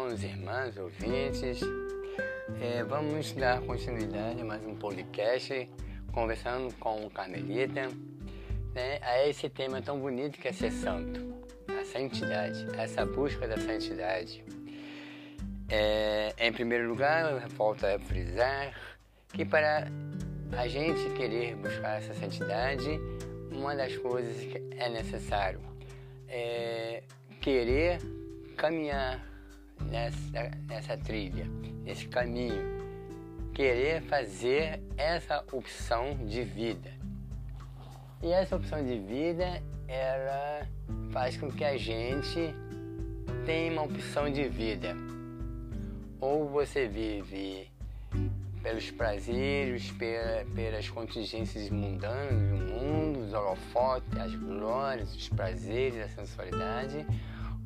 irmãos, irmãs, ouvintes. É, vamos dar continuidade a mais um podcast conversando com o Carmelita né, a esse tema tão bonito que é ser santo, a santidade, essa busca da santidade. É, em primeiro lugar, volto a frisar que para a gente querer buscar essa santidade, uma das coisas que é necessário é querer caminhar nessa, nessa trilha, nesse caminho, querer fazer essa opção de vida. E essa opção de vida, ela faz com que a gente tenha uma opção de vida. Ou você vive pelos prazeres, pelas contingências mundanas do mundo, os holofotes, as glórias, os prazeres, a sensualidade,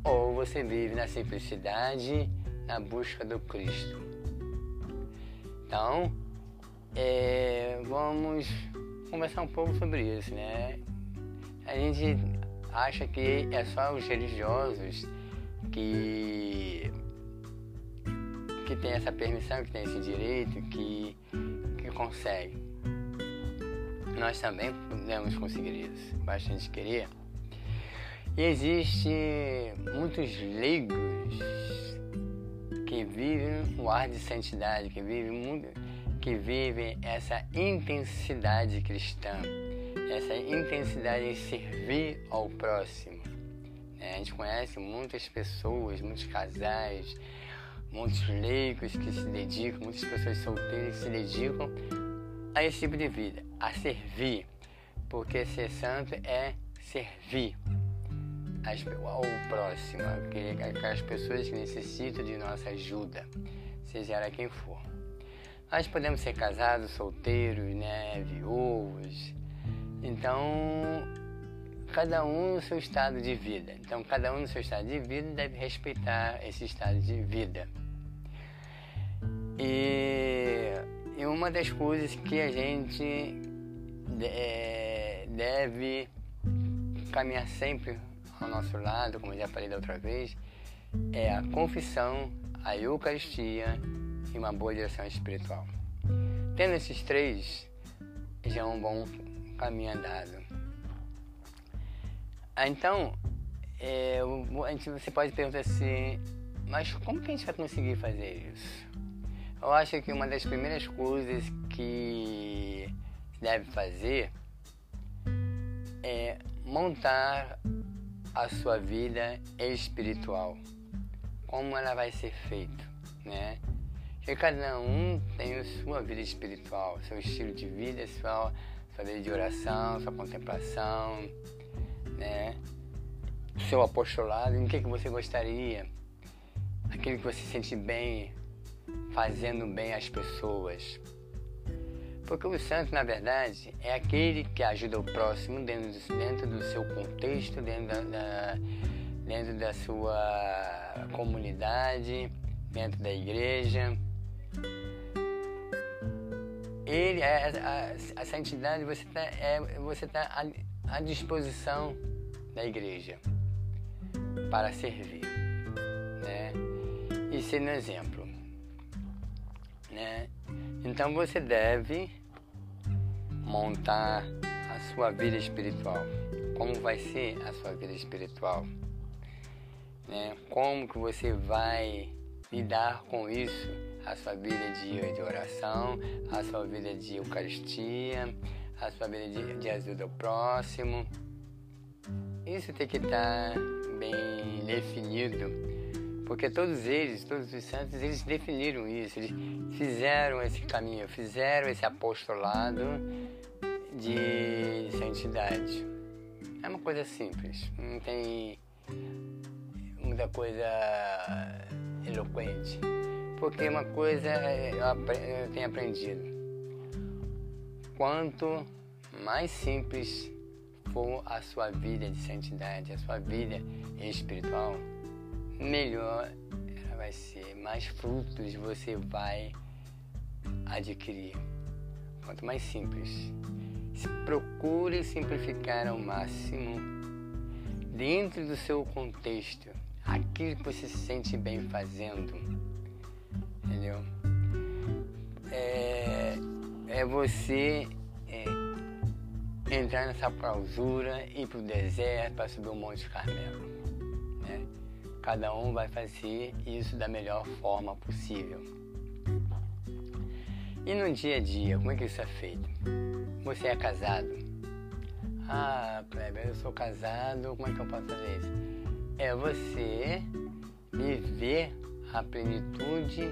ou você vive na simplicidade, na busca do Cristo. Então, é, vamos conversar um pouco sobre isso, né? A gente acha que é só os religiosos que que tem essa permissão, que tem esse direito, que, que consegue. Nós também podemos conseguir isso, basta a gente querer. E existe muitos leigos que vivem o ar de santidade, que vivem que vivem essa intensidade cristã, essa intensidade em servir ao próximo. É, a gente conhece muitas pessoas, muitos casais, muitos leigos que se dedicam, muitas pessoas solteiras que se dedicam a esse tipo de vida, a servir, porque ser santo é servir ao próximo, aquelas pessoas que necessitam de nossa ajuda, seja ela quem for. Nós podemos ser casados, solteiros, né, viúvos. Então, cada um no seu estado de vida. Então, cada um no seu estado de vida deve respeitar esse estado de vida. E, e uma das coisas que a gente é, deve caminhar sempre ao nosso lado, como já falei da outra vez, é a confissão, a Eucaristia e uma boa direção espiritual. Tendo esses três, já é um bom caminho andado. Ah, então, é, você pode perguntar assim, mas como que a gente vai conseguir fazer isso? Eu acho que uma das primeiras coisas que deve fazer é montar a sua vida espiritual. Como ela vai ser feita, né? Porque cada um tem a sua vida espiritual, seu estilo de vida, sua, sua vida de oração, sua contemplação, né? Seu apostolado, em que, que você gostaria, aquilo que você sente bem, fazendo bem às pessoas. Porque o santo, na verdade, é aquele que ajuda o próximo dentro do, dentro do seu contexto, dentro da, da, dentro da sua comunidade, dentro da igreja. Ele, a, a, a santidade, você está é, você tá à, à disposição da igreja para servir. Né? E ser um exemplo. Né? Então você deve montar a sua vida espiritual. Como vai ser a sua vida espiritual? Né? Como que você vai lidar com isso? A sua vida de, de oração, a sua vida de Eucaristia, a sua vida de, de ajuda ao próximo. Isso tem que estar bem definido porque todos eles, todos os santos, eles definiram isso, eles fizeram esse caminho, fizeram esse apostolado de santidade. É uma coisa simples, não tem muita coisa eloquente. Porque uma coisa eu tenho aprendido. Quanto mais simples for a sua vida de santidade, a sua vida espiritual, melhor ela vai ser, mais frutos você vai adquirir. Quanto mais simples. Procure simplificar ao máximo dentro do seu contexto, aquilo que você se sente bem fazendo. Entendeu? É, é você é, entrar nessa clausura, ir para o deserto para subir o Monte Carmelo. Né? Cada um vai fazer isso da melhor forma possível. E no dia a dia, como é que isso é feito? Você é casado? Ah, Kleber, eu sou casado, como é que eu posso fazer isso? É você viver a plenitude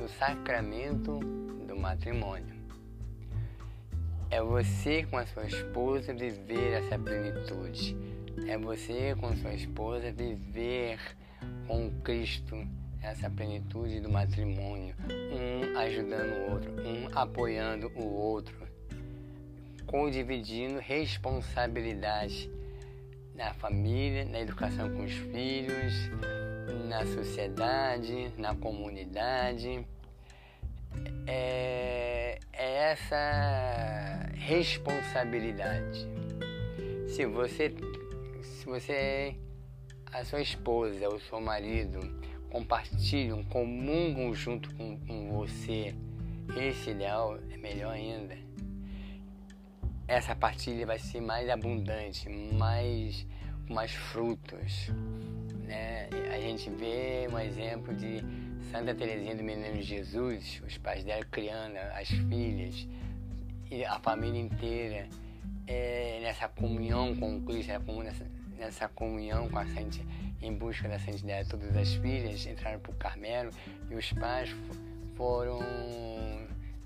do sacramento do matrimônio. É você com a sua esposa viver essa plenitude. É você com sua esposa viver com Cristo essa plenitude do matrimônio, um ajudando o outro, um apoiando o outro, co-dividindo responsabilidade na família, na educação com os filhos, na sociedade, na comunidade. É, é essa responsabilidade. Se você, se você, a sua esposa, o seu marido, compartilham, comungam junto com, com você esse ideal, é melhor ainda. Essa partilha vai ser mais abundante, mais com mais frutos. Né? A gente vê um exemplo de Santa Teresinha do Menino Jesus, os pais dela criando as filhas e a família inteira é, nessa comunhão com Cristo, nessa, nessa comunhão com a Santa em busca da santidade. Todas as filhas entraram para o Carmelo e os pais foram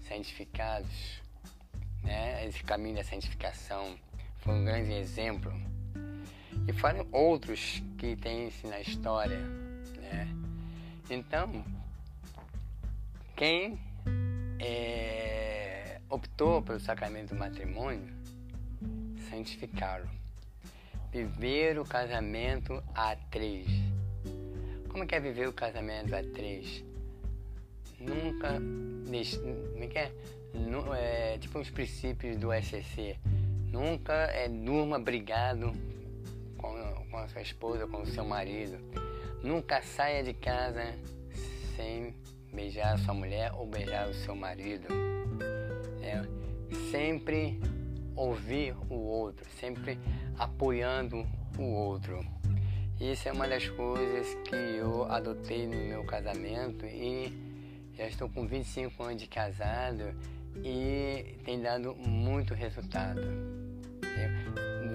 santificados. Né? Esse caminho da santificação foi um grande exemplo. E foram outros que tem isso na história. Né? Então, quem é, optou pelo sacramento do matrimônio, santificá-lo viver o casamento a três. Como é viver o casamento a três? Nunca. Como é é? é tipo os princípios do SCC. Nunca é, durma brigado com, com a sua esposa, com o seu marido. Nunca saia de casa sem beijar a sua mulher ou beijar o seu marido. É, sempre ouvir o outro, sempre apoiando o outro. Isso é uma das coisas que eu adotei no meu casamento e já estou com 25 anos de casado e tem dado muito resultado.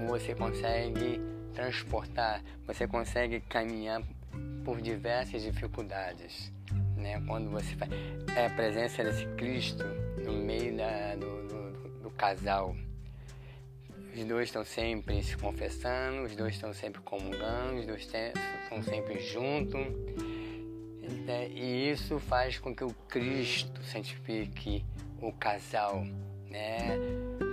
Você consegue transportar, você consegue caminhar por diversas dificuldades. Né? Quando você faz é a presença desse Cristo no meio da, do, do, do casal. Os dois estão sempre se confessando, os dois estão sempre comungando, os dois estão sempre juntos. E isso faz com que o Cristo santifique o casal, né?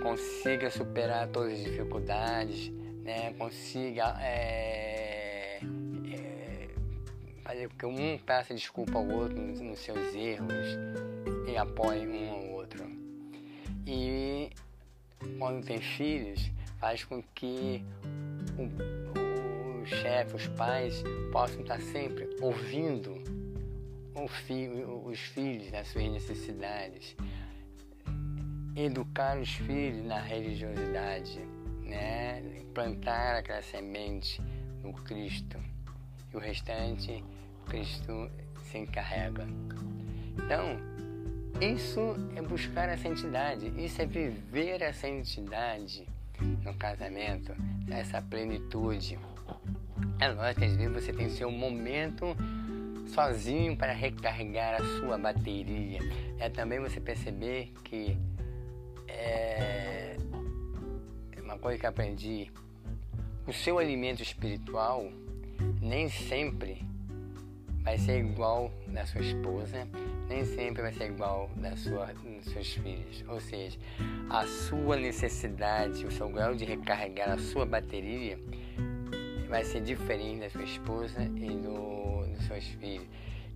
consiga superar todas as dificuldades, né? consiga é, é, fazer com que um peça desculpa ao outro nos seus erros e apoie um ao outro. E quando tem filhos, faz com que o, o chefe, os pais possam estar sempre ouvindo filho, os filhos nas suas necessidades, educar os filhos na religiosidade, né? plantar aquela semente no Cristo e o restante Cristo se encarrega. Então, isso é buscar a santidade, isso é viver a santidade no casamento, essa plenitude. É lógico que às vezes você tem seu momento sozinho para recarregar a sua bateria. É também você perceber que é uma coisa que aprendi, o seu alimento espiritual nem sempre vai ser igual da sua esposa, nem sempre vai ser igual da sua, dos seus filhos. Ou seja, a sua necessidade, o seu grau de recarregar a sua bateria vai ser diferente da sua esposa e do, dos seus filhos.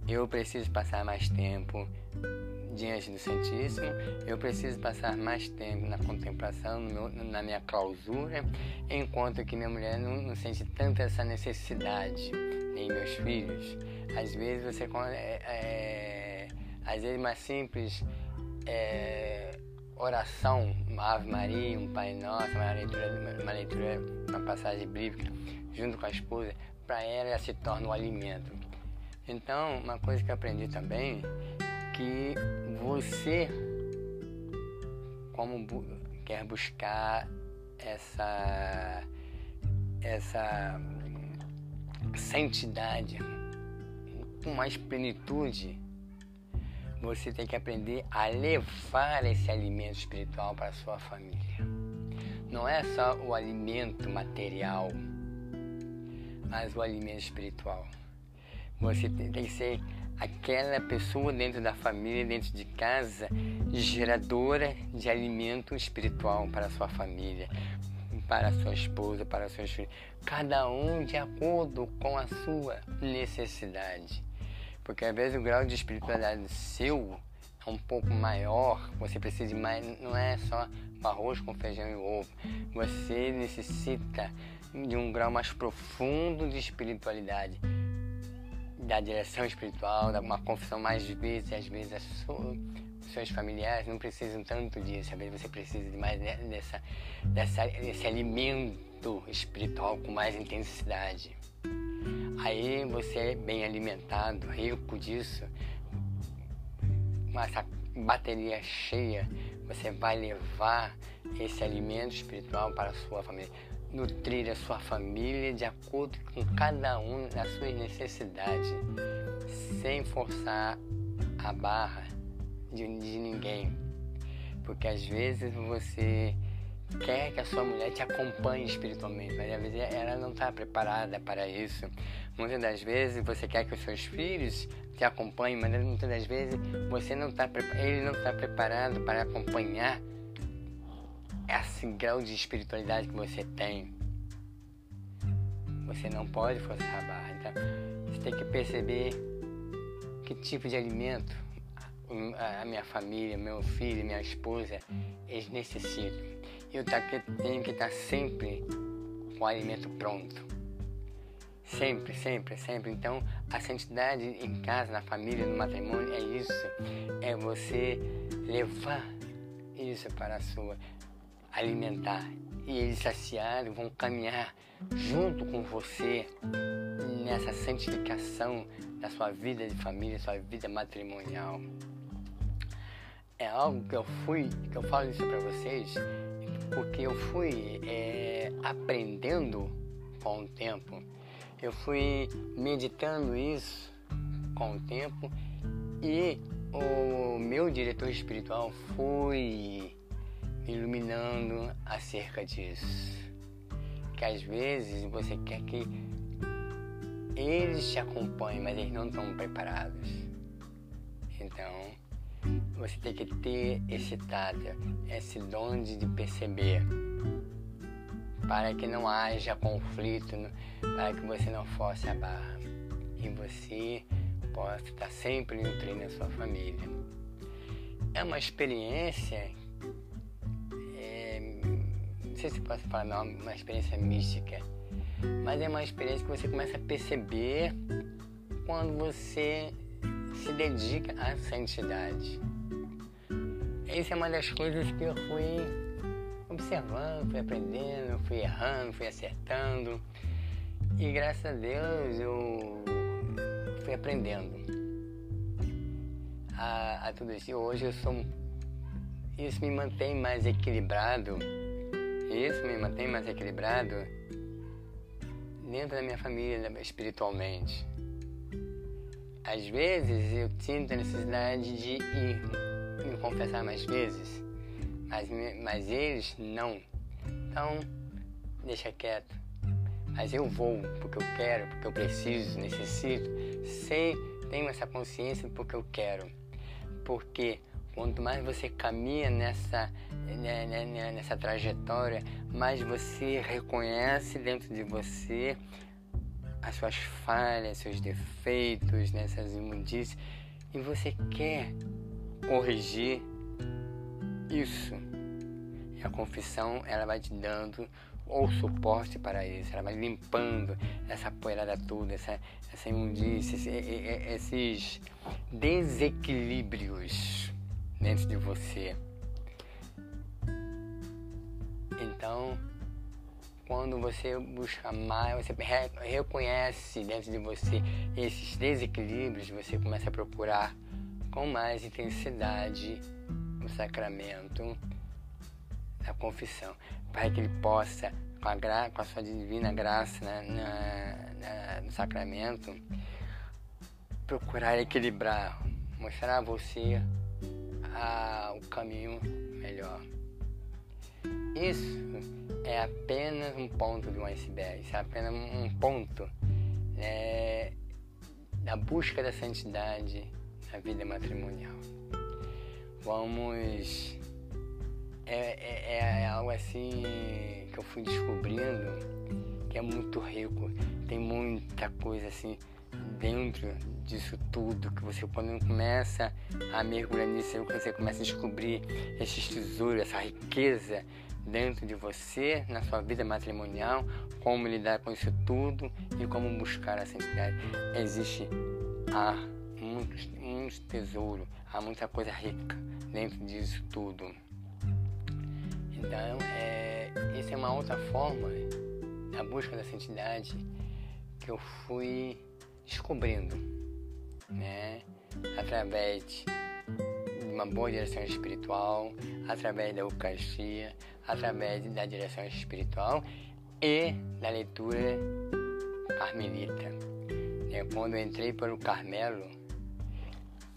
Eu preciso passar mais tempo diante do Santíssimo, eu preciso passar mais tempo na contemplação, meu, na minha clausura, enquanto que minha mulher não, não sente tanta essa necessidade, nem meus filhos. Às vezes você é, é, às vezes uma simples é, oração, uma Ave Maria, um Pai Nosso, uma leitura, uma leitura, uma passagem bíblica, junto com a esposa, para ela se torna um alimento. Então, uma coisa que eu aprendi também, que você, como bu quer buscar essa, essa santidade com mais plenitude, você tem que aprender a levar esse alimento espiritual para a sua família. Não é só o alimento material, mas o alimento espiritual. Você tem que ser aquela pessoa dentro da família, dentro de casa, geradora de alimento espiritual para a sua família, para a sua esposa, para seus filhos. Cada um de acordo com a sua necessidade. Porque às vezes o grau de espiritualidade seu é um pouco maior, você precisa de mais, não é só arroz com feijão e ovo. Você necessita de um grau mais profundo de espiritualidade da direção espiritual, uma confissão mais vezes, às vezes as seus familiares não precisam tanto disso, às vezes você precisa de mais dessa, dessa, desse alimento espiritual com mais intensidade. Aí você é bem alimentado, rico disso, com essa bateria cheia, você vai levar esse alimento espiritual para a sua família nutrir a sua família de acordo com cada um das suas necessidades, sem forçar a barra de, de ninguém. Porque às vezes você quer que a sua mulher te acompanhe espiritualmente, mas às vezes ela não está preparada para isso. Muitas das vezes você quer que os seus filhos te acompanhem, mas muitas das vezes você não tá, ele não está preparado para acompanhar esse grau de espiritualidade que você tem. Você não pode forçar a barra. Então, você tem que perceber que tipo de alimento a minha família, meu filho, minha esposa, eles necessitam. Eu tenho que estar sempre com o alimento pronto. Sempre, sempre, sempre. Então, a santidade em casa, na família, no matrimônio, é isso. É você levar isso para a sua alimentar. E eles saciados vão caminhar junto com você nessa santificação da sua vida de família, sua vida matrimonial. É algo que eu fui, que eu falo isso para vocês, porque eu fui é, aprendendo com o tempo. Eu fui meditando isso com o tempo e o meu diretor espiritual foi iluminando acerca disso. Que às vezes você quer que eles te acompanhem, mas eles não estão preparados. Então, você tem que ter esse tato, esse dom de perceber, para que não haja conflito, para que você não force a barra e você possa estar sempre nutrindo a sua família. É uma experiência sei se posso falar uma experiência mística, mas é uma experiência que você começa a perceber quando você se dedica à santidade. Essa é uma das coisas que eu fui observando, fui aprendendo, fui errando, fui acertando. E graças a Deus eu fui aprendendo a, a tudo isso. E hoje eu sou. Isso me mantém mais equilibrado isso me mantém mais equilibrado dentro da minha família espiritualmente. Às vezes eu sinto a necessidade de ir me confessar mais vezes, mas, mas eles não. Então, deixa quieto. Mas eu vou porque eu quero, porque eu preciso, necessito. Sei, tenho essa consciência porque eu quero. Porque Quanto mais você caminha nessa, né, né, né, nessa trajetória, mais você reconhece dentro de você as suas falhas, seus defeitos, nessas imundícias, e você quer corrigir isso. E a confissão, ela vai te dando ou suporte para isso, ela vai limpando essa poeirada toda, essa, essa imundícia, esses desequilíbrios dentro de você. Então, quando você busca mais, você reconhece dentro de você esses desequilíbrios, você começa a procurar com mais intensidade o sacramento da confissão, para que ele possa, com a, gra, com a sua divina graça né, na, na, no sacramento, procurar equilibrar, mostrar a você a, o caminho melhor. Isso é apenas um ponto de um iceberg, isso é apenas um ponto né, da busca da santidade na vida matrimonial. Vamos. É, é, é algo assim que eu fui descobrindo que é muito rico. Tem muita coisa assim dentro disso tudo, que você quando começa a mergulhar nisso, você começa a descobrir esses tesouros, essa riqueza dentro de você, na sua vida matrimonial, como lidar com isso tudo e como buscar a santidade. Existe há muitos, muitos tesouros, há muita coisa rica dentro disso tudo. Então, é, isso é uma outra forma da busca da santidade que eu fui descobrindo, né? Através de uma boa direção espiritual, através da Eucaristia, através da direção espiritual e da leitura carmelita. É, quando eu entrei para o Carmelo,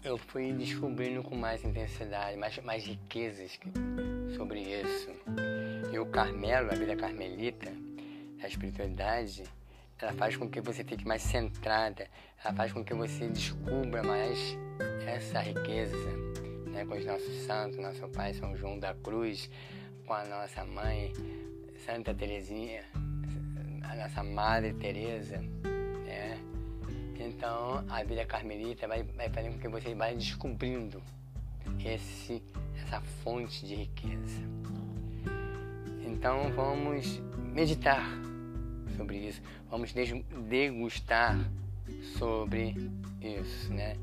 eu fui descobrindo com mais intensidade, mais, mais riquezas sobre isso. E o Carmelo, a vida carmelita, a espiritualidade, ela faz com que você fique mais centrada, ela faz com que você descubra mais essa riqueza, né? com os nossos santos, nosso Pai São João da Cruz, com a nossa mãe Santa Teresinha, a nossa Madre Teresa? Então a vida carmelita vai, vai fazendo com que você vá descobrindo esse, essa fonte de riqueza. Então vamos meditar sobre isso, vamos degustar sobre isso, né?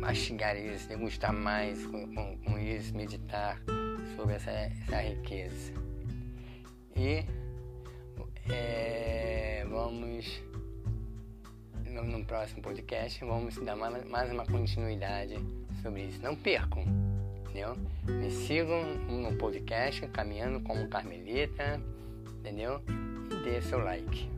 Mastigar isso, degustar mais com, com, com isso, meditar sobre essa, essa riqueza. E é, vamos, no, no, próximo podcast, vamos dar mais, mais uma continuidade sobre isso. Não percam, entendeu? Me sigam no podcast Caminhando como Carmelita, entendeu? E dê seu like.